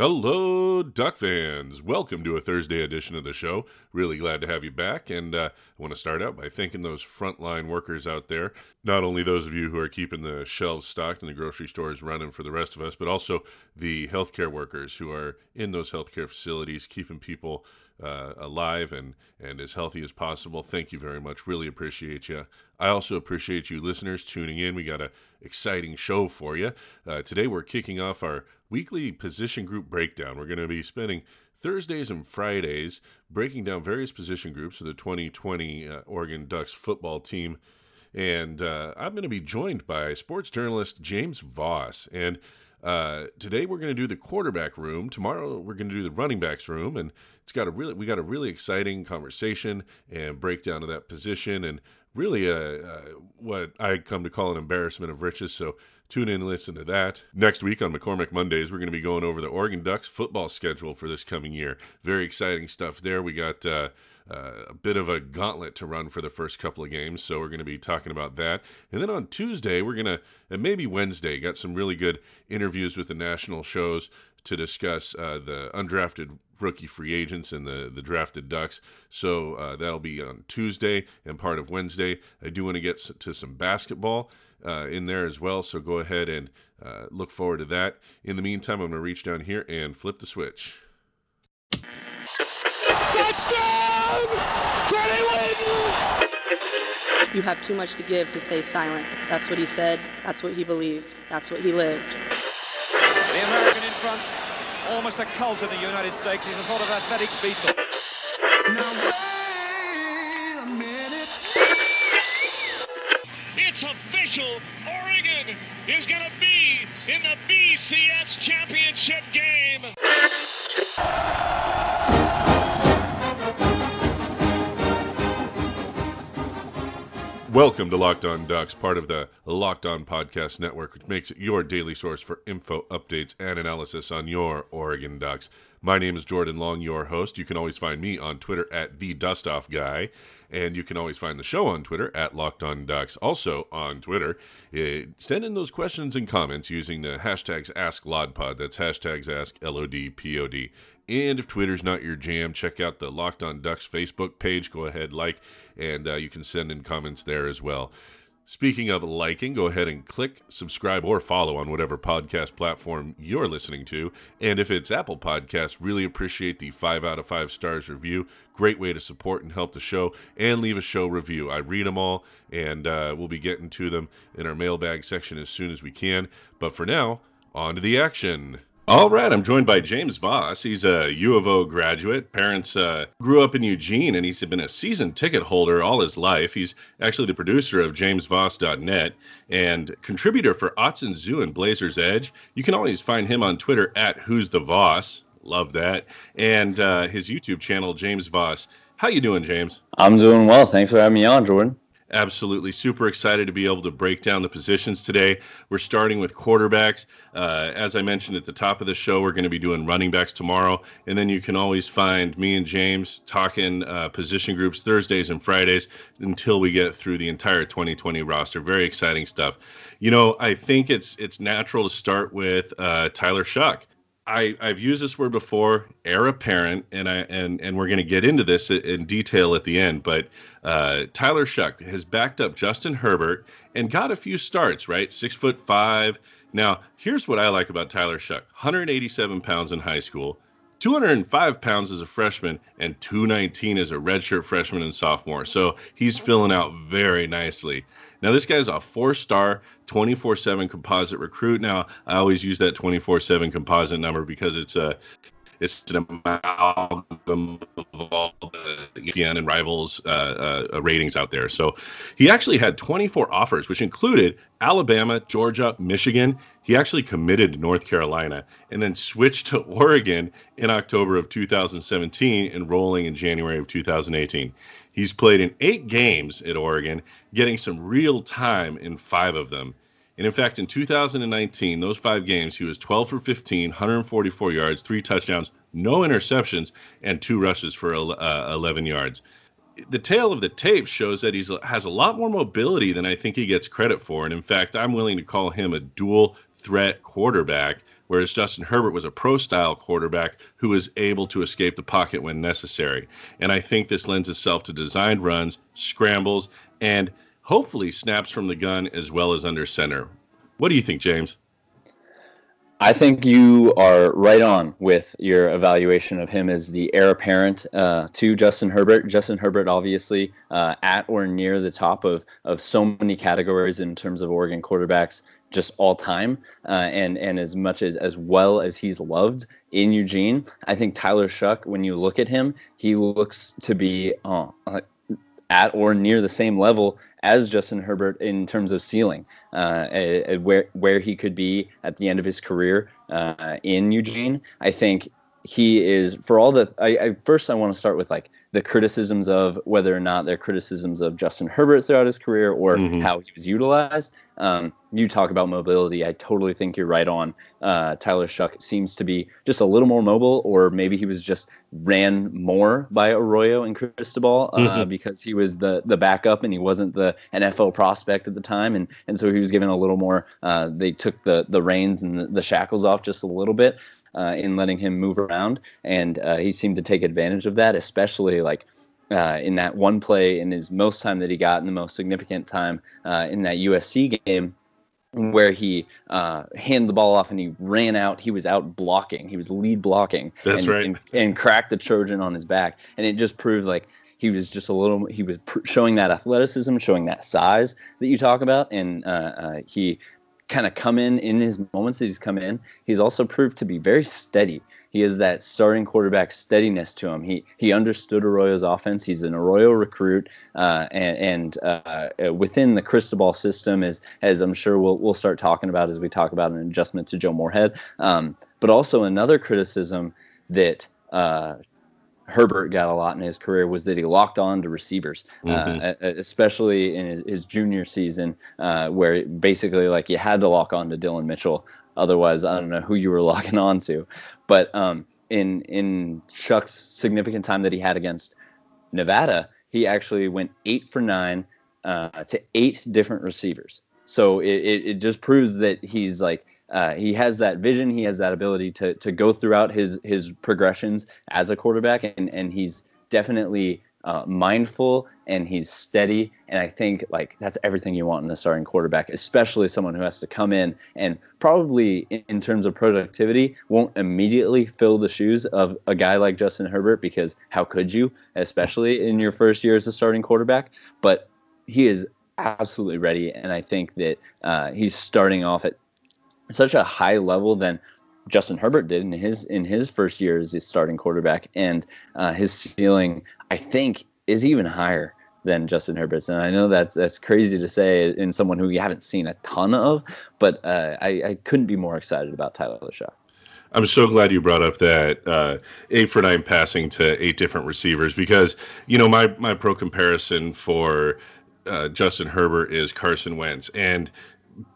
Hello, Duck fans. Welcome to a Thursday edition of the show. Really glad to have you back. And uh, I want to start out by thanking those frontline workers out there. Not only those of you who are keeping the shelves stocked and the grocery stores running for the rest of us, but also the healthcare workers who are in those healthcare facilities, keeping people uh, alive and, and as healthy as possible. Thank you very much. Really appreciate you. I also appreciate you listeners tuning in. We got an exciting show for you. Uh, today we're kicking off our weekly position group breakdown. We're going to be spending Thursdays and Fridays breaking down various position groups for the 2020 uh, Oregon Ducks football team. And uh, I'm going to be joined by sports journalist James Vos. And uh, today we're going to do the quarterback room. Tomorrow we're going to do the running backs room, and it's got a really we got a really exciting conversation and breakdown of that position, and really a, uh, what I come to call an embarrassment of riches. So tune in and listen to that. Next week on McCormick Mondays, we're going to be going over the Oregon Ducks football schedule for this coming year. Very exciting stuff there. We got. Uh, uh, a bit of a gauntlet to run for the first couple of games. So we're going to be talking about that. And then on Tuesday, we're going to, and maybe Wednesday, got some really good interviews with the national shows to discuss uh, the undrafted rookie free agents and the, the drafted Ducks. So uh, that'll be on Tuesday and part of Wednesday. I do want to get to some basketball. Uh, in there as well, so go ahead and uh, look forward to that. In the meantime, I'm going to reach down here and flip the switch. You have too much to give to stay silent. That's what he said. That's what he believed. That's what he lived. The American in front, almost a cult in the United States. He's a sort of athletic Beatle. Now wait a minute. It's official. Oregon is going to be in the BCS championship game. Welcome to Locked On Ducks, part of the Locked On Podcast Network, which makes it your daily source for info, updates, and analysis on your Oregon Ducks. My name is Jordan Long, your host. You can always find me on Twitter at the Dustoff Guy, and you can always find the show on Twitter at Locked On Ducks. Also on Twitter, eh, send in those questions and comments using the hashtags AskLodPod. That's hashtags Ask L O D P O D. And if Twitter's not your jam, check out the Locked On Ducks Facebook page. Go ahead, like, and uh, you can send in comments there as well. Speaking of liking, go ahead and click subscribe or follow on whatever podcast platform you're listening to. And if it's Apple Podcasts, really appreciate the five out of five stars review. Great way to support and help the show. And leave a show review. I read them all, and uh, we'll be getting to them in our mailbag section as soon as we can. But for now, on to the action. All right, I'm joined by James Vos. He's a U of O graduate. Parents uh, grew up in Eugene, and he's been a season ticket holder all his life. He's actually the producer of JamesVos.net and contributor for Autzen Zoo and Blazers Edge. You can always find him on Twitter at Who's the Voss. Love that. And uh, his YouTube channel, James Vos. How you doing, James? I'm doing well. Thanks for having me on, Jordan. Absolutely. Super excited to be able to break down the positions today. We're starting with quarterbacks. Uh, as I mentioned at the top of the show, we're going to be doing running backs tomorrow. And then you can always find me and James talking uh, position groups Thursdays and Fridays until we get through the entire 2020 roster. Very exciting stuff. You know, I think it's it's natural to start with uh, Tyler Shough. I, I've used this word before, heir apparent, and I and and we're going to get into this in detail at the end. But uh, Tyler Shough has backed up Justin Herbert and got a few starts. Right, six foot five. Now, here's what I like about Tyler Shough: 187 pounds in high school, 205 pounds as a freshman, and 219 as a redshirt freshman and sophomore. So he's filling out very nicely. Now, this guy's a four star, 24 7 composite recruit. Now, I always use that 24 7 composite number because it's a it's an amalgam of all the ESPN and rivals uh, uh, ratings out there. So he actually had 24 offers, which included Alabama, Georgia, Michigan. He actually committed to North Carolina and then switched to Oregon in October of 2017, enrolling in January of 2018. He's played in eight games at Oregon, getting some real time in five of them. And in fact, in 2019, those five games, he was 12 for 15, 144 yards, three touchdowns, no interceptions, and two rushes for uh, 11 yards. The tail of the tape shows that he has a lot more mobility than I think he gets credit for. And in fact, I'm willing to call him a dual threat quarterback whereas Justin Herbert was a pro style quarterback who was able to escape the pocket when necessary. And I think this lends itself to designed runs, scrambles, and hopefully snaps from the gun as well as under center. What do you think, James? I think you are right on with your evaluation of him as the heir apparent uh, to Justin Herbert. Justin Herbert, obviously, uh, at or near the top of of so many categories in terms of Oregon quarterbacks, just all time, uh, and and as much as as well as he's loved in Eugene, I think Tyler Shough. when you look at him, he looks to be uh, at or near the same level as Justin Herbert in terms of ceiling, uh, where where he could be at the end of his career uh, in Eugene. I think he is for all the. I, I first I want to start with like the criticisms of whether or not they're criticisms of Justin Herbert throughout his career or mm-hmm. how he was utilized. Um, you talk about mobility. I totally think you're right on. Uh, Tyler Shough seems to be just a little more mobile, or maybe he was just ran more by Arroyo and Cristobal uh, mm-hmm. because he was the the backup and he wasn't the NFL prospect at the time, and and so he was given a little more. Uh, they took the the reins and the, the shackles off just a little bit uh, in letting him move around, and uh, he seemed to take advantage of that, especially like. Uh, in that one play in his most time that he got in the most significant time uh, in that USC game, where he uh, handed the ball off and he ran out. He was out blocking. He was lead blocking. That's and, right. And, and, cracked the Trojan on his back. And it just proved like he was just a little. He was pr- showing that athleticism, showing that size that you talk about, and uh, uh, he kind of come in in his moments that he's come in. He's also proved to be very steady. He has that starting quarterback steadiness to him. He he understood Arroyo's offense. He's an Arroyo recruit, uh, and, and uh, uh within the Cristobal system, as as I'm sure we'll we'll start talking about as we talk about an adjustment to Joe Moorhead. Um, but also another criticism that uh, Herbert got a lot in his career was that he locked on to receivers, uh, mm-hmm. uh, especially in his, his junior season, uh, where basically like you had to lock on to Dillon Mitchell. Otherwise, I don't know who you were locking on to. But um, in in Shough's significant time that he had against Nevada, he actually went eight for nine uh, to eight different receivers. So it, it, it just proves that he's like uh, he has that vision. He has that ability to to go throughout his his progressions as a quarterback, and and he's definitely uh, mindful and he's steady. And I think like that's everything you want in a starting quarterback, especially someone who has to come in and probably in, in terms of productivity won't immediately fill the shoes of a guy like Justin Herbert because how could you, especially in your first year as a starting quarterback? But he is absolutely ready, and I think that uh, he's starting off at such a high level than Justin Herbert did in his in his first year as his starting quarterback, and uh, his ceiling I think is even higher than Justin Herbert's. And I know that's that's crazy to say in someone who you haven't seen a ton of, but uh, I, I couldn't be more excited about Tyler Shough. I'm so glad you brought up that uh, eight for nine passing to eight different receivers because you know my my pro comparison for uh, Justin Herbert is Carson Wentz, and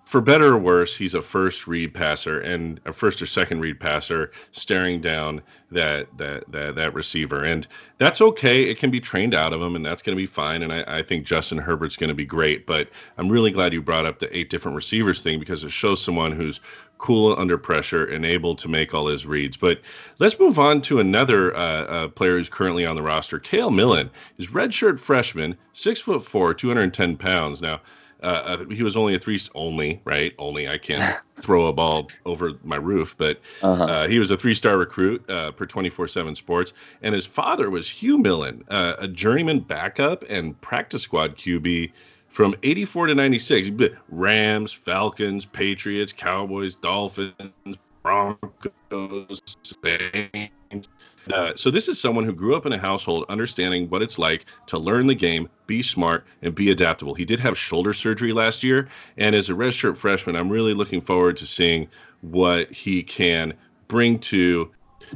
for better or worse, he's a first read passer and a first or second read passer staring down that that that, that receiver. And that's okay. It can be trained out of him and that's going to be fine. And I, I think Justin Herbert's going to be great. But I'm really glad you brought up the eight different receivers thing because it shows someone who's cool under pressure and able to make all his reads. But let's move on to another uh, uh, player who's currently on the roster, Kale Millen. He's redshirt freshman, six foot four, 210 pounds. Now, uh, uh, he was only a three only right only I can't throw a ball over my roof, but uh-huh. uh, he was a three star recruit uh, per 24 seven Sports, and his father was Hugh Millen, uh, a journeyman backup and practice squad QB from 84 to 96. Rams, Falcons, Patriots, Cowboys, Dolphins, Broncos, Saints. Uh, so this is someone who grew up in a household understanding what it's like to learn the game, be smart, and be adaptable. He did have shoulder surgery last year, and as a redshirt freshman, I'm really looking forward to seeing what he can bring to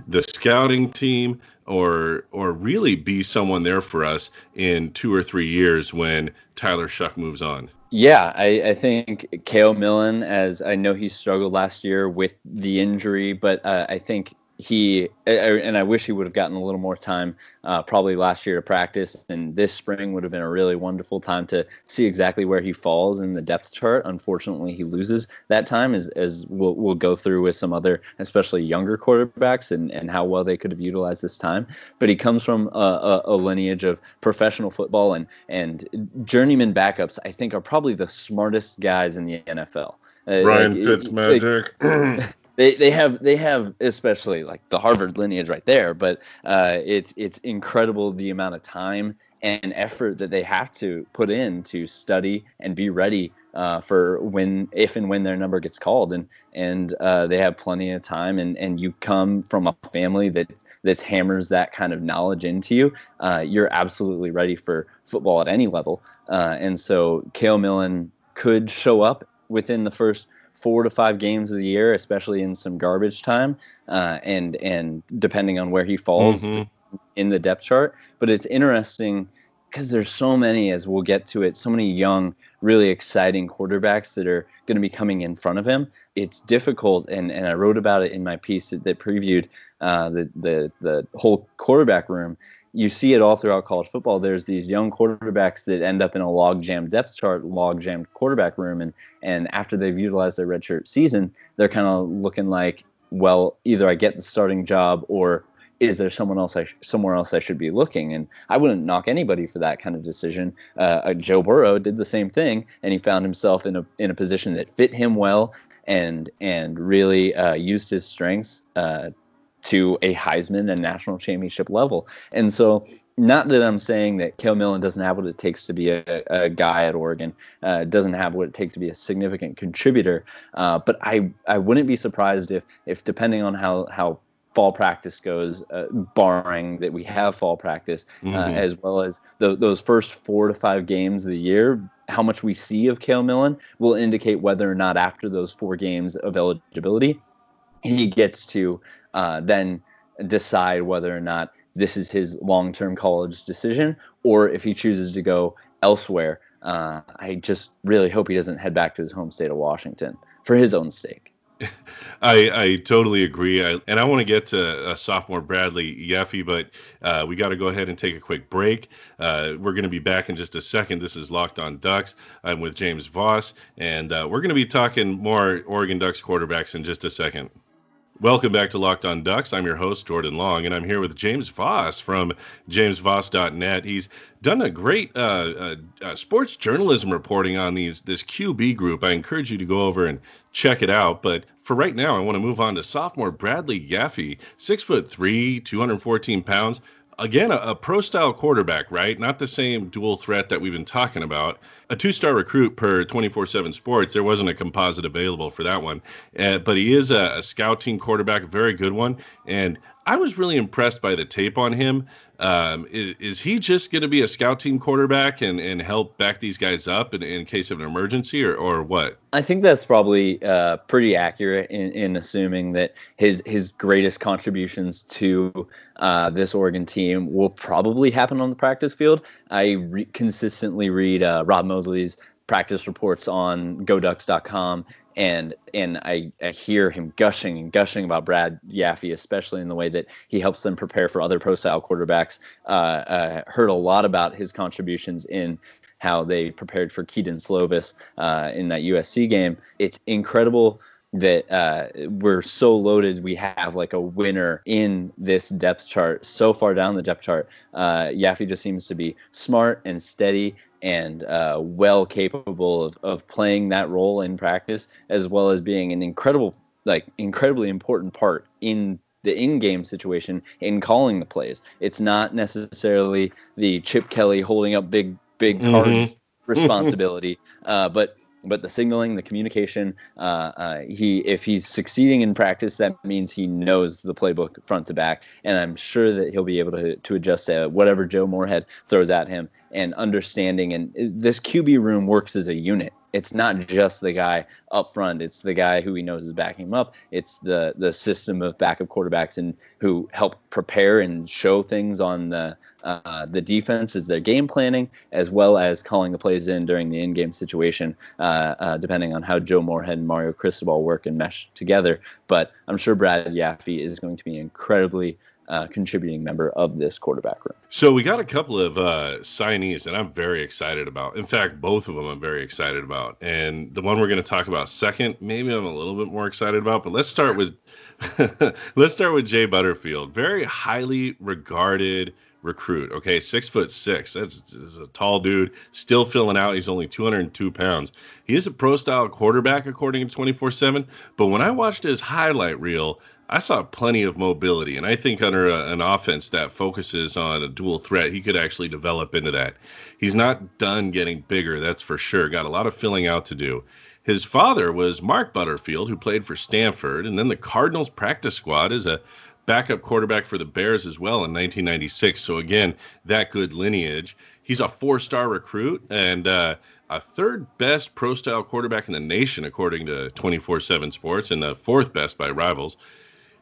the scouting team or or really be someone there for us in two or three years when Tyler Shough moves on. Yeah, I, I think Kale Millen, as I know he struggled last year with the injury, but uh, I think he and I wish he would have gotten a little more time, uh, probably last year to practice, and this spring would have been a really wonderful time to see exactly where he falls in the depth chart. Unfortunately, he loses that time, as as we'll, we'll go through with some other, especially younger quarterbacks, and and how well they could have utilized this time. But he comes from a, a, a lineage of professional football, and and journeyman backups. I think are probably the smartest guys in the NFL. Uh, Ryan like, Fitzmagic. they they have they have especially like the Harvard lineage right there, but uh, it's it's incredible the amount of time and effort that they have to put in to study and be ready uh, for when if and when their number gets called. And and uh, they have plenty of time and and you come from a family that that hammers that kind of knowledge into you uh, you're absolutely ready for football at any level. Uh, and so Kale Millen could show up within the first four to five games of the year, especially in some garbage time, uh, and and depending on where he falls mm-hmm. in the depth chart. But it's interesting because there's so many, as we'll get to it, so many young, really exciting quarterbacks that are going to be coming in front of him. It's difficult, and, and I wrote about it in my piece that, that previewed uh, the, the the whole quarterback room you see it all throughout college football. There's these young quarterbacks that end up in a log jam depth chart, log jammed quarterback room, and and after they've utilized their redshirt season, they're kind of looking like, well, either I get the starting job or is there someone else I sh- somewhere else I should be looking? And I wouldn't knock anybody for that kind of decision. Uh, uh, Joe Burrow did the same thing, and he found himself in a in a position that fit him well and and really uh, used his strengths uh, to a Heisman and national championship level. And so, not that I'm saying that Kale Millen doesn't have what it takes to be a, a guy at Oregon, uh, doesn't have what it takes to be a significant contributor, uh, but I I wouldn't be surprised if if depending on how how fall practice goes, uh, barring that we have fall practice, uh, mm-hmm. as well as the, those first four to five games of the year, how much we see of Kale Millen will indicate whether or not after those four games of eligibility he gets to uh, then decide whether or not this is his long-term college decision or if he chooses to go elsewhere. Uh, I just really hope he doesn't head back to his home state of Washington for his own sake. I, I totally agree. I, and I want to get to uh, sophomore Bradley Yaffe, but uh, we got to go ahead and take a quick break. Uh, we're going to be back in just a second. This is Locked on Ducks. I'm with James Vos, and uh, we're going to be talking more Oregon Ducks quarterbacks in just a second. Welcome back to Locked On Ducks. I'm your host, Jordan Long, and I'm here with James Vos from jamesvos.net. He's done a great uh, uh, uh, sports journalism reporting on these this QB group. I encourage you to go over and check it out. But for right now, I want to move on to sophomore Bradley Yaffe, six foot three, 214 pounds again, a, a pro style quarterback, right? Not the same dual threat that we've been talking about. A two star recruit per 24 7 sports. There wasn't a composite available for that one. Uh, but he is a, a scouting quarterback, a very good one. And I was really impressed by the tape on him. Um, is, is, he just going to be a scout team quarterback and, and help back these guys up in, in case of an emergency or, or what? I think that's probably uh, pretty accurate in, in assuming that his his greatest contributions to uh, this Oregon team will probably happen on the practice field. I re- consistently read uh, Rob Moseley's practice reports on GoDucks.com, and and I, I hear him gushing and gushing about Brad Yaffe, especially in the way that he helps them prepare for other pro style quarterbacks. Uh, uh, heard a lot about his contributions in how they prepared for Kedon Slovis uh, in that USC game. It's incredible that uh, we're so loaded. We have like a winner in this depth chart so far down the depth chart. Uh, Yaffe just seems to be smart and steady and uh, well capable of, of playing that role in practice, as well as being an incredible, like incredibly important part in the in-game situation in calling the plays. It's not necessarily the Chip Kelly holding up big big mm-hmm. cards responsibility, uh, but but the signaling, the communication, uh, uh, he if he's succeeding in practice, that means he knows the playbook front to back, and I'm sure that he'll be able to to adjust to whatever Joe Moorhead throws at him, and understanding. And this QB room works as a unit. It's not just the guy up front; it's the guy who he knows is backing him up. It's the the system of backup quarterbacks and who help prepare and show things on the uh, the defense as they're game planning, as well as calling the plays in during the in-game situation, uh, uh, depending on how Joe Moorhead and Mario Cristobal work and mesh together. But I'm sure Brad Yaffe is going to be incredibly uh, contributing member of this quarterback room. So we got a couple of uh, signees that I'm very excited about. In fact, both of them I'm very excited about. And the one we're going to talk about second, maybe I'm a little bit more excited about. But let's start with let's start with Jay Butterfield, very highly regarded recruit. Okay, six foot six. That's, that's a tall dude, still filling out. He's only 202 pounds. He is a pro style quarterback according to 24 7. But when I watched his highlight reel, I saw plenty of mobility, and I think under a, an offense that focuses on a dual threat, he could actually develop into that. He's not done getting bigger, that's for sure. Got a lot of filling out to do. His father was Mark Butterfield, who played for Stanford, and then the Cardinals practice squad is a backup quarterback for the Bears as well in 1996. So again, that good lineage. He's a four-star recruit and uh, a third best pro-style quarterback in the nation, according to 24/7 Sports, and the fourth best by rivals.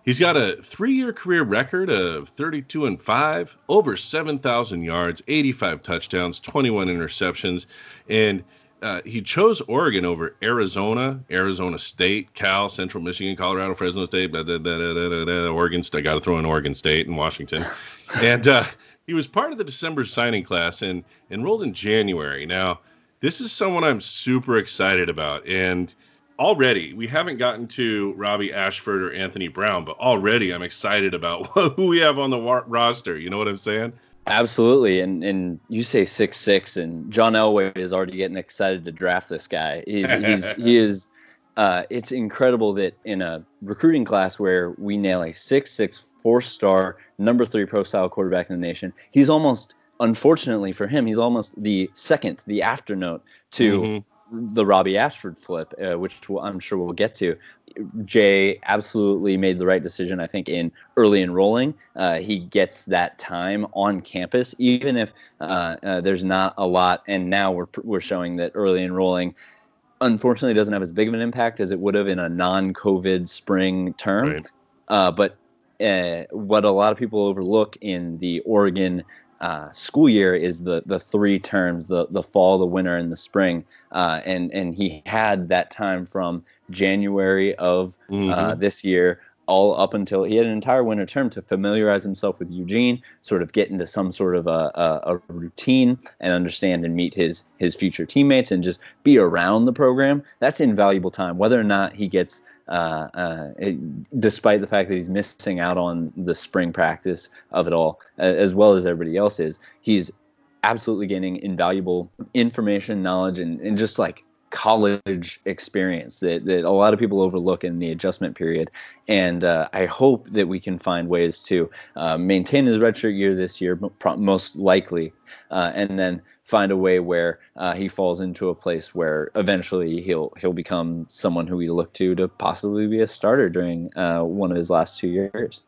He's got a three-year career record of 32 and five, over 7,000 yards, 85 touchdowns, 21 interceptions, and uh, he chose Oregon over Arizona, Arizona State, Cal, Central Michigan, Colorado, Fresno State, blah, blah, blah, Oregon. State. I got to throw in Oregon State and Washington, and uh, he was part of the December signing class and enrolled in January. Now, this is someone I'm super excited about, and already we haven't gotten to Robbie Ashford or Anthony Brown, but already I'm excited about who we have on the wa- roster. You know what I'm saying? Absolutely, and and you say six six, and John Elway is already getting excited to draft this guy. He's, he's he is. Uh, it's incredible that in a recruiting class where we nail a six six four star number three pro style quarterback in the nation, he's almost unfortunately for him, he's almost the second, the afternote to mm-hmm. The Robbie Ashford flip, uh, which I'm sure we'll get to. Jay absolutely made the right decision, I think, in early enrolling. Uh, he gets that time on campus, even if uh, uh, there's not a lot. And now we're, we're showing that early enrolling, unfortunately, doesn't have as big of an impact as it would have in a non COVID spring term. Right. Uh, but uh, what a lot of people overlook in the Oregon uh, school year is the the three terms the the fall the winter and the spring uh, and and he had that time from January of uh, mm-hmm. uh, this year all up until he had an entire winter term to familiarize himself with Eugene, sort of get into some sort of a, a, a, routine and understand and meet his his future teammates and just be around the program. That's invaluable time. Whether or not he gets uh, uh, it, despite the fact that he's missing out on the spring practice of it all, as well as everybody else is, he's absolutely gaining invaluable information, knowledge, and, and just like college experience that, that a lot of people overlook in the adjustment period. And uh, I hope that we can find ways to uh, maintain his redshirt year this year, most likely, uh, and then find a way where uh, he falls into a place where eventually he'll he'll become someone who we look to to possibly be a starter during uh, one of his last two years.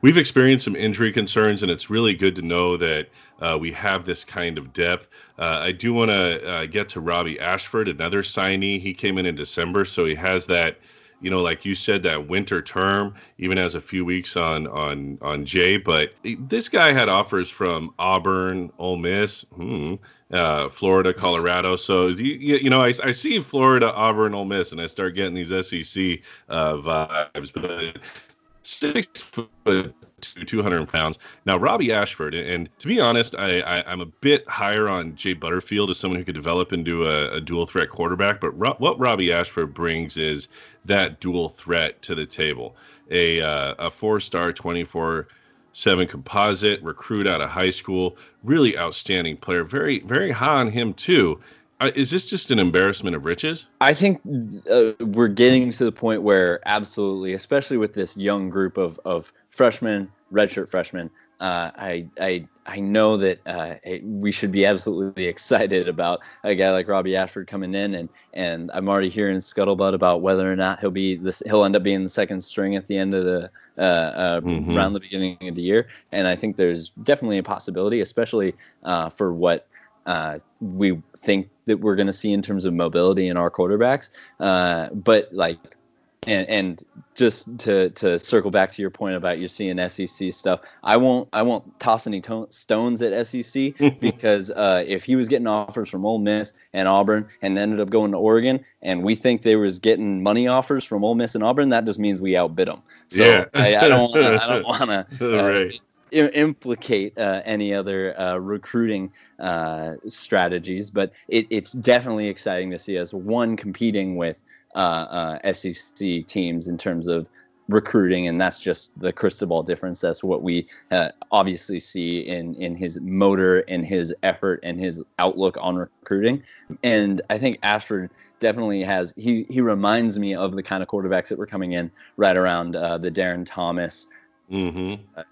We've experienced some injury concerns, and it's really good to know that uh, we have this kind of depth. Uh, I do want to uh, get to Robbie Ashford, another signee. He came in in December, so he has that you know, like you said, that winter term, even has a few weeks on on on Jay. But this guy had offers from Auburn, Ole Miss, hmm, uh, Florida, Colorado. So you, you know, I, I see Florida, Auburn, Ole Miss, and I start getting these SEC uh, vibes. But six foot to 200 pounds. Now, Robbie Ashford, and to be honest, I, I, am a bit higher on Jay Butterfield as someone who could develop into a, a dual threat quarterback. But ro- what Robbie Ashford brings is that dual threat to the table. A, uh, a four star 24 7 composite, recruit out of high school, really outstanding player. Very, very high on him, too. Is this just an embarrassment of riches? I think uh, we're getting to the point where absolutely, especially with this young group of, of freshmen, redshirt freshmen, uh, I, I I know that uh, it, we should be absolutely excited about a guy like Robbie Ashford coming in, and and I'm already hearing scuttlebutt about whether or not he'll be this he'll end up being the second string at the end of the uh, uh, mm-hmm. around the beginning of the year, and I think there's definitely a possibility, especially uh, for what uh, we think that we're going to see in terms of mobility in our quarterbacks. Uh, but like and and just to to circle back to your point about you seeing SEC stuff, I won't I won't toss any to- stones at SEC because uh, if he was getting offers from Ole Miss and Auburn and ended up going to Oregon, and we think they was getting money offers from Ole Miss and Auburn, that just means we outbid them. So Yeah. I, I don't I don't want to uh, Right. I- implicate uh, any other uh, recruiting uh, strategies, but it, it's definitely exciting to see us one competing with uh, uh, SEC teams in terms of recruiting, and that's just the Cristobal difference. That's what we uh, obviously see in in his motor in his effort and his outlook on recruiting. And I think Ashford definitely has. He he reminds me of the kind of quarterbacks that were coming in right around uh, the Darron Thomas hmm uh,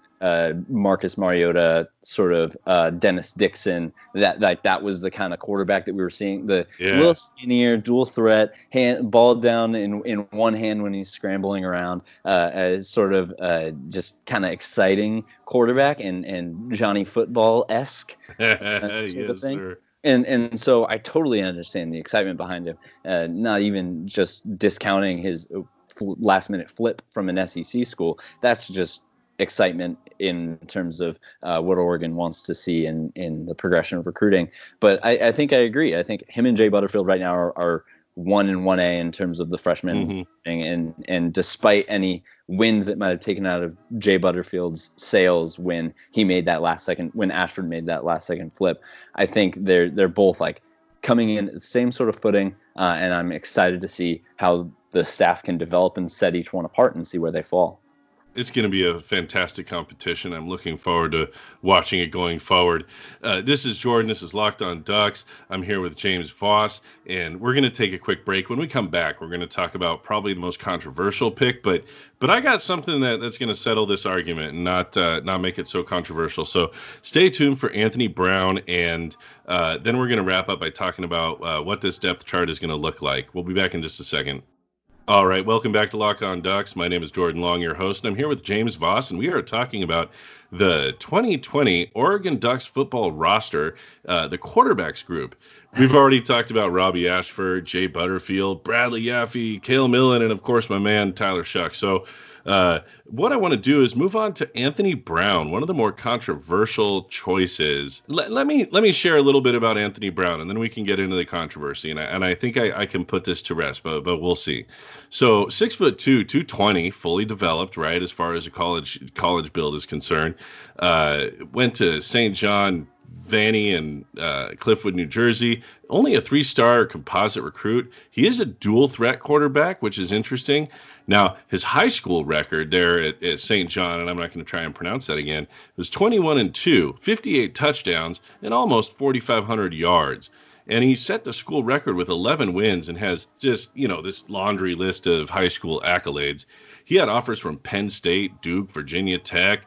Marcus Mariota, sort of uh, Dennis Dixon. That like that was the kind of quarterback that we were seeing. The Yeah. little skinnier, dual threat, hand ball down in in one hand when he's scrambling around. Uh, as sort of uh, just kind of exciting quarterback and and Johnny Football esque. yes, sort of thing. sir. And and so I totally understand the excitement behind him. Uh, not even just discounting his last minute flip from an SEC school. That's just excitement in terms of uh, what Oregon wants to see in in the progression of recruiting. But I, I think I agree. I think him and Jay Butterfield right now are, are one and one A in terms of the freshman Mhm. thing. And and despite any wind that might have taken out of Jay Butterfield's sails when he made that last second when Ashford made that last second flip, I think they're they're both like coming in at the same sort of footing. Uh, and I'm excited to see how the staff can develop and set each one apart and see where they fall. It's going to be a fantastic competition. I'm looking forward to watching it going forward. Uh, this is Jordan. This is Locked On Ducks. I'm here with James Vos, and we're going to take a quick break. When we come back, we're going to talk about probably the most controversial pick, but but I got something that, that's going to settle this argument and not uh, not make it so controversial. So stay tuned for Anthony Brown, and uh, then we're going to wrap up by talking about uh, what this depth chart is going to look like. We'll be back in just a second. All right, welcome back to Lock On Ducks. My name is Jordan Long, your host, and I'm here with James Vos, and we are talking about the 2020 Oregon Ducks football roster, uh, the quarterbacks group. We've already talked about Robbie Ashford, Jay Butterfield, Bradley Yaffe, Kale Millen, and of course my man Tyler Shough. So, uh, what I want to do is move on to Anthony Brown, one of the more controversial choices. Let, let me let me share a little bit about Anthony Brown, and then we can get into the controversy. And I, and I think I, I can put this to rest, but but we'll see. So six foot two, two twenty, fully developed, right? As far as a college college build is concerned, uh, went to St. John. Vanny and uh, Cliffwood, New Jersey. Only a three star composite recruit. He is a dual threat quarterback, which is interesting. Now, his high school record there at, at St. John, and I'm not going to try and pronounce that again, was 21 and 2, 58 touchdowns, and almost 4,500 yards. And he set the school record with 11 wins and has just, you know, this laundry list of high school accolades. He had offers from Penn State, Duke, Virginia Tech,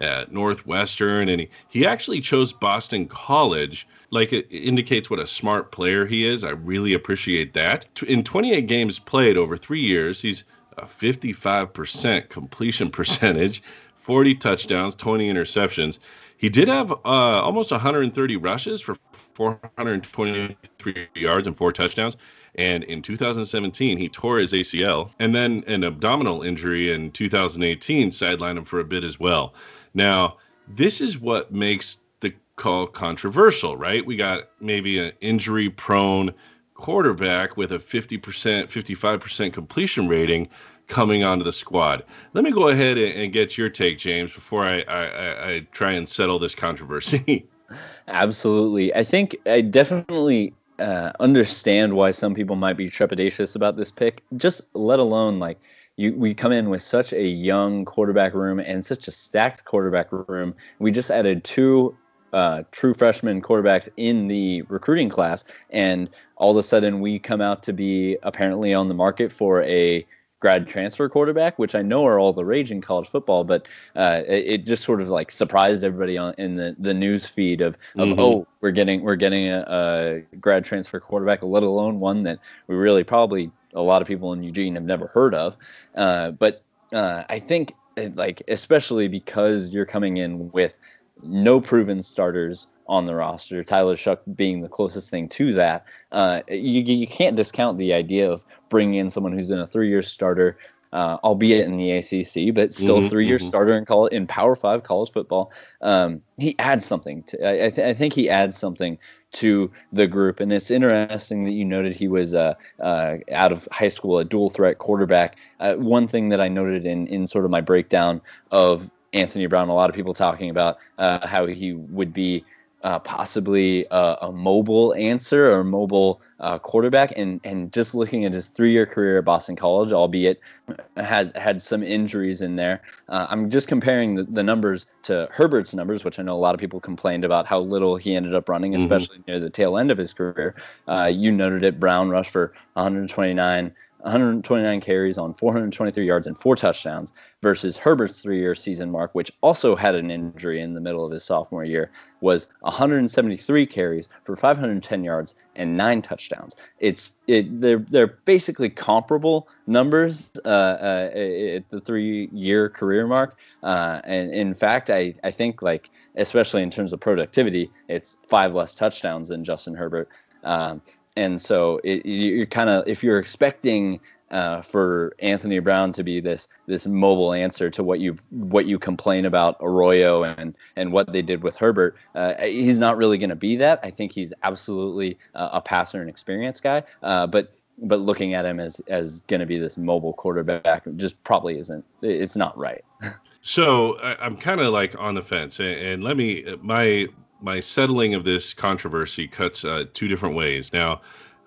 at Northwestern, and he, he actually chose Boston College. Like it indicates what a smart player he is. I really appreciate that. In 28 games played over three years, he's a 55% completion percentage, 40 touchdowns, 20 interceptions. He did have uh, almost 130 rushes for 423 yards and four touchdowns. And in 2017, he tore his ACL, and then an abdominal injury in 2018 sidelined him for a bit as well. Now, this is what makes the call controversial, right? We got maybe an injury prone quarterback with a 50%, 55% completion rating coming onto the squad. Let me go ahead and, get your take, James, before I, I, I, I try and settle this controversy. Absolutely. I think I definitely uh, understand why some people might be trepidatious about this pick, just let alone like you, we come in with such a young quarterback room and such a stacked quarterback room. We just added two uh, true freshman quarterbacks in the recruiting class, and all of a sudden we come out to be apparently on the market for a grad transfer quarterback, which I know are all the rage in college football, but uh, it, it just sort of like surprised everybody on in the, the news feed of, of Mhm. oh we're getting we're getting a, a grad transfer quarterback, let alone one that we really probably a lot of people in Eugene have never heard of. Uh, but uh, I think like especially because you're coming in with no proven starters on the roster, Tyler Shough being the closest thing to that, uh, you, you can't discount the idea of bringing in someone who's been a three-year starter, uh, albeit in the ACC, but still Mhm, three-year mhm. starter in college in Power Five college football. Um, he adds something. To, I, I, th- I think he adds something to the group, and it's interesting that you noted he was uh, uh, out of high school a dual threat quarterback. Uh, one thing that I noted in in sort of my breakdown of Anthony Brown, a lot of people talking about uh, how he would be uh, possibly a, a mobile answer or mobile uh, quarterback, and and just looking at his three-year career at Boston College, albeit has had some injuries in there. Uh, I'm just comparing the, the numbers to Herbert's numbers, which I know a lot of people complained about how little he ended up running, Mhm. especially near the tail end of his career. Uh, you noted it. Brown rushed for 129. 129 carries on 423 yards and four touchdowns versus Herbert's three-year season mark, which also had an injury in the middle of his sophomore year, was 173 carries for 510 yards and nine touchdowns. It's it they're they're basically comparable numbers uh, uh, at the three-year career mark, uh, and in fact, I I think like especially in terms of productivity, it's five less touchdowns than Justin Herbert. Um, and so it, you're kind of if you're expecting uh, for Anthony Brown to be this this mobile answer to what you what you complain about Arroyo and and what they did with Herbert, uh, he's not really going to be that. I think he's absolutely uh, a passer and experienced guy, uh, but but looking at him as as going to be this mobile quarterback just probably isn't. It's not right. So I, I'm kind of like on the fence, and, and let me my my settling of this controversy cuts uh, two different ways. Now,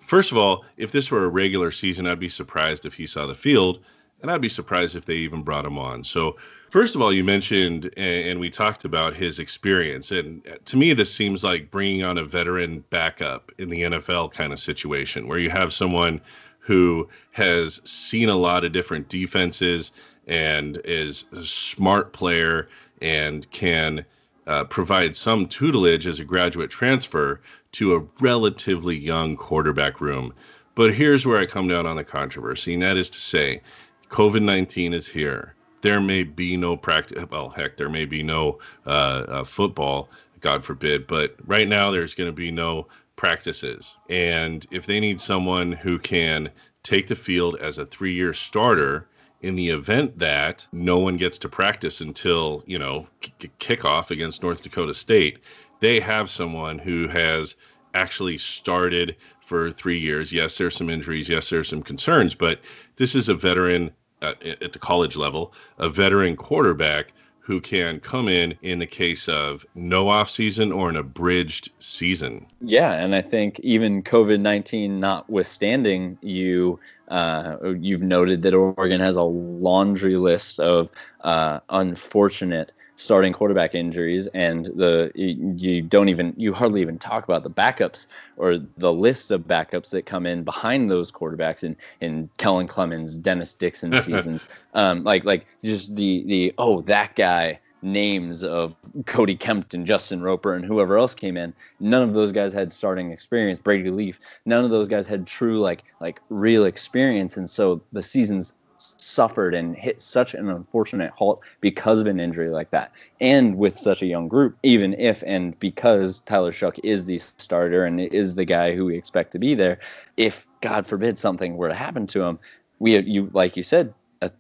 first of all, if this were a regular season, I'd be surprised if he saw the field, and I'd be surprised if they even brought him on. So, first of all, you mentioned and, we talked about his experience, and uh, to me, this seems like bringing on a veteran backup in the NFL kind of situation, where you have someone who has seen a lot of different defenses and is a smart player and can uh, provide some tutelage as a graduate transfer to a relatively young quarterback room. But here's where I come down on the controversy, and that is to say, COVID 19 is here. There may be no practice. Well, heck, there may be no uh, uh, football, God forbid. But right now, there's going to be no practices. And if they need someone who can take the field as a three year starter, in the event that no one gets to practice until you know k- kickoff against North Dakota State, they have someone who has actually started for three years. Yes, there's some injuries. Yes, there's some concerns, but this is a veteran uh, at the college level, a veteran quarterback who can come in in the case of no offseason or an abridged season. Yeah, and I think even COVID nineteen notwithstanding, you uh, you've noted that Oregon has a laundry list of uh, unfortunate starting quarterback injuries, and the you don't even you hardly even talk about the backups or the list of backups that come in behind those quarterbacks in in Kellen Clemens, Dennis Dixon seasons, um, like like just the the oh that guy names of Cody Kempton, Justin Roper, and whoever else came in. None of those guys had starting experience. Brady Leaf. None of those guys had true like like real experience, and so the seasons suffered and hit such an unfortunate halt because of an injury like that and with such a young group even if and because Tyler Shough is the starter and is the guy who we expect to be there if god forbid something were to happen to him we you like you said a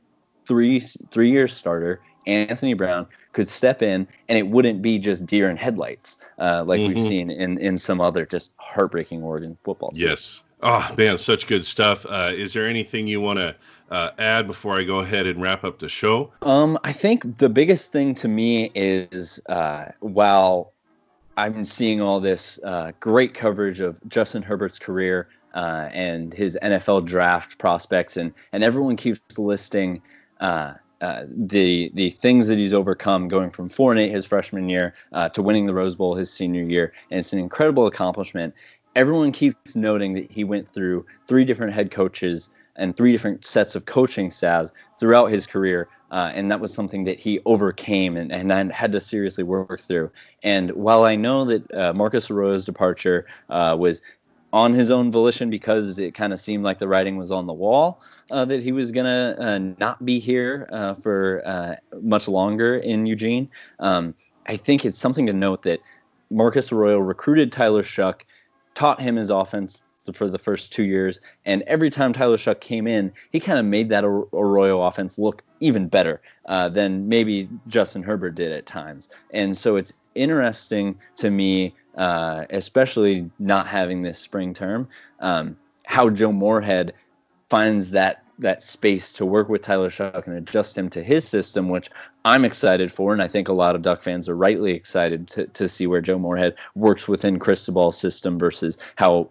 three three year starter Anthony Brown could step in and it wouldn't be just deer in headlights uh, like we've Mhm. seen in in some other just heartbreaking Oregon football seasons. Yes. Oh man, such good stuff. Uh, is there anything you want to uh, add before I go ahead and wrap up the show? Um, I think the biggest thing to me is uh, while I'm seeing all this uh, great coverage of Justin Herbert's career uh, and his NFL draft prospects, and and everyone keeps listing uh, the the things that he's overcome, going from four and eight his freshman year uh, to winning the Rose Bowl his senior year, and it's an incredible accomplishment. Everyone keeps noting that he went through three different head coaches and three different sets of coaching staffs throughout his career. Uh, and that was something that he overcame and, and had to seriously work through. And while I know that uh, Marcus Arroyo's departure uh, was on his own volition because it kind of seemed like the writing was on the wall uh, that he was to uh, not be here uh, for uh, much longer in Eugene, um, I think it's something to note that Marcus Arroyo recruited Tyler Shough, taught him his offense for the first two years. And every time Tyler Shough came in, he kind of made that Arroyo offense look even better uh, than maybe Justin Herbert did at times. And so it's interesting to me, especially not having this spring term, um, how Joe Moorhead finds that that space to work with Tyler Shough and adjust him to his system, which I'm excited for, and I think a lot of Duck fans are rightly excited to, to see where Joe Moorhead works within Cristobal's system versus how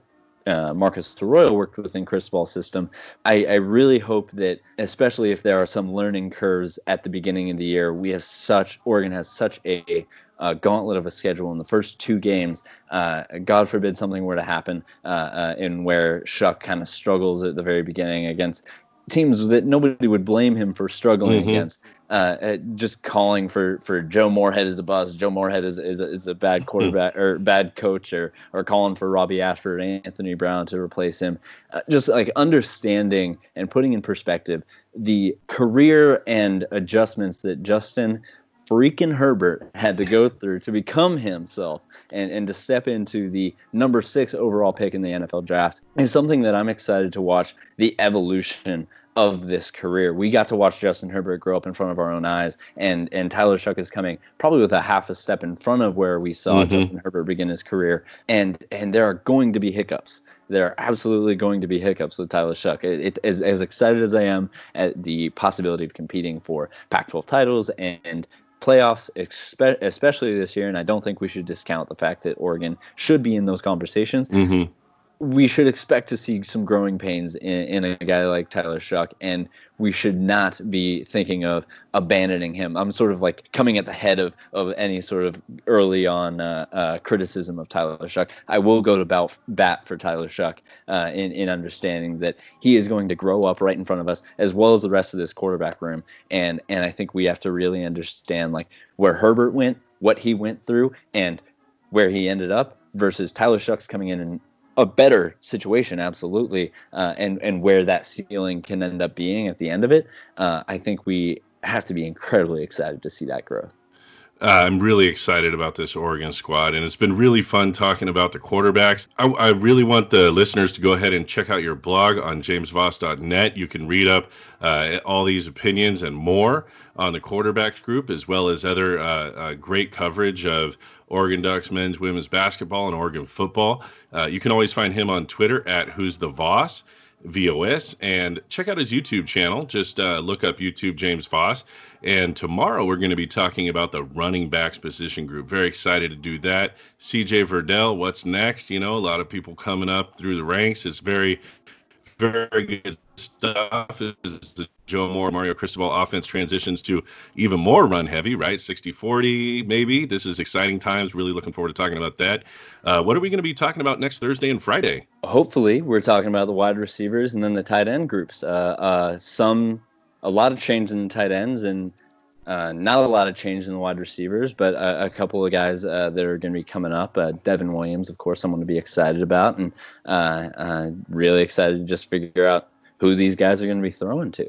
uh, Marcus Arroyo worked within Cristobal's system. I, I, really hope that, especially if there are some learning curves at the beginning of the year, we have such Oregon has such a, a gauntlet of a schedule in the first two games. Uh, God forbid something were to happen uh, uh in where Shough kind of struggles at the very beginning against teams that nobody would blame him for struggling mm-hmm. against. Uh, uh, just calling for, for Joe Moorhead as a boss. Joe Moorhead is, is, a, is a bad quarterback or bad coach, or or calling for Robbie Ashford and Anthony Brown to replace him. Uh, just like understanding and putting in perspective the career and adjustments that Justin freaking Herbert had to go through to become himself and, and to step into the number six overall pick in the NFL draft is something that I'm excited to watch the evolution of this career. We got to watch Justin Herbert grow up in front of our own eyes, and and Tyler Shough is coming probably with a half a step in front of where we saw mm-hmm. Justin Herbert begin his career. And and there are going to be hiccups. There are absolutely going to be hiccups with Tyler Shough. It, it, as, as excited as I am at the possibility of competing for Pac-12 titles and playoffs, especially this year, and I don't think we should discount the fact that Oregon should be in those conversations. Mm-hmm we should expect to see some growing pains in, in, a guy like Tyler Shough, and we should not be thinking of abandoning him. I'm sort of like coming at the head of, of any sort of early on uh, uh, criticism of Tyler Shough. I will go to bat, bat for Tyler Shough uh, in, in understanding that he is going to grow up right in front of us, as well as the rest of this quarterback room. And and I think we have to really understand like where Herbert went, what he went through, and where he ended up versus Tyler Shough's coming in and a better situation, absolutely, uh, and and where that ceiling can end up being at the end of it. Uh, I think we have to be incredibly excited to see that growth. Uh, I'm really excited about this Oregon squad, and it's been really fun talking about the quarterbacks. I, I, really want the listeners to go ahead and check out your blog on jamesvos.net. You can read up uh, all these opinions and more on the quarterbacks group, as well as other uh, uh great coverage of Oregon Ducks men's, women's basketball, and Oregon football. Uh, you can always find him on Twitter at Who's the Voss. VOS and check out his YouTube channel. Just uh, look up YouTube James Vos. And tomorrow we're going to be talking about the running backs position group. Very excited to do that. CJ Verdell, what's next? You know, a lot of people coming up through the ranks. It's very, very good stuff. As the Joe Moore, Mario Cristobal offense transitions to even more run heavy, right? 60 40, maybe. This is exciting times. Really looking forward to talking about that. Uh, what are we going to be talking about next Thursday and Friday? Hopefully, we're talking about the wide receivers and then the tight end groups. Uh, uh, some, a lot of change in the tight ends and uh, not a lot of change in the wide receivers, but a, a couple of guys uh, that are going to be coming up. Uh, Devon Williams, of course, someone to be excited about, and uh, uh, really excited to just figure out who these guys are going to be throwing to.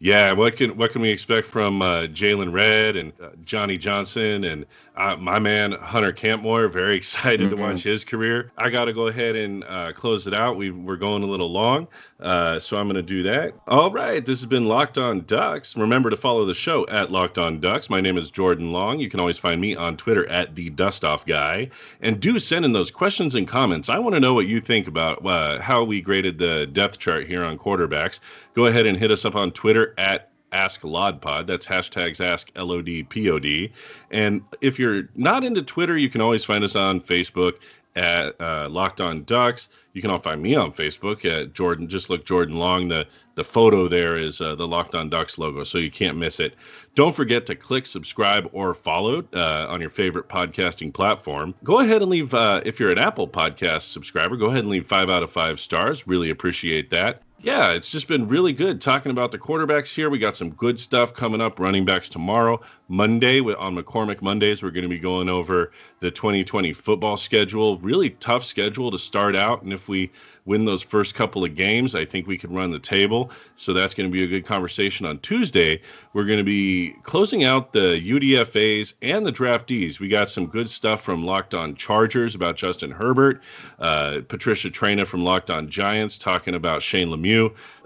Yeah, what can what can we expect from uh, Jaylon Redd and Johnny Johnson and uh, my man Hunter Kampmoyer, Very excited mm-hmm. to watch his career. I got to go ahead and uh, close it out. We we're going a little long, uh, so I'm going to do that. All right, this has been Locked On Ducks. Remember to follow the show at Locked On Ducks. My name is Jordan Long. You can always find me on Twitter at the Dust Off Guy, and do send in those questions and comments. I want to know what you think about uh, how we graded the depth chart here on quarterbacks go ahead and hit us up on Twitter at Ask Lodpod. That's hashtags Ask L O D P O D. And if you're not into Twitter, you can always find us on Facebook at uh, Locked On Ducks. You can all find me on Facebook at Jordan. Just look Jordan Long. The the photo there is uh, the Locked On Ducks logo, so you can't miss it. Don't forget to click subscribe or follow uh, on your favorite podcasting platform. Go ahead and leave uh, if you're an Apple Podcast subscriber. Go ahead and leave five out of five stars. Really appreciate that yeah, it's just been really good talking about the quarterbacks here. We got some good stuff coming up, running backs tomorrow. Monday on McCormick Mondays. We're going to be going over the 2020 football schedule. Really tough schedule to start out, and if we win those first couple of games, I think we can run the table. So that's going to be a good conversation on Tuesday. We're going to be closing out the UDFA's and the draftees. We got some good stuff from Locked On Chargers about Justin Herbert, uh, Patricia Traina from Locked On Giants talking about Shane Lemieux.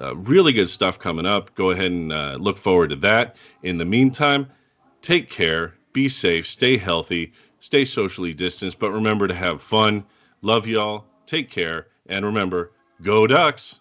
Uh, really good stuff coming up. Go ahead and uh, look forward to that. In the meantime, take care, be safe, stay healthy, stay socially distanced, but remember to have fun. Love y'all. Take care. And remember, go Ducks!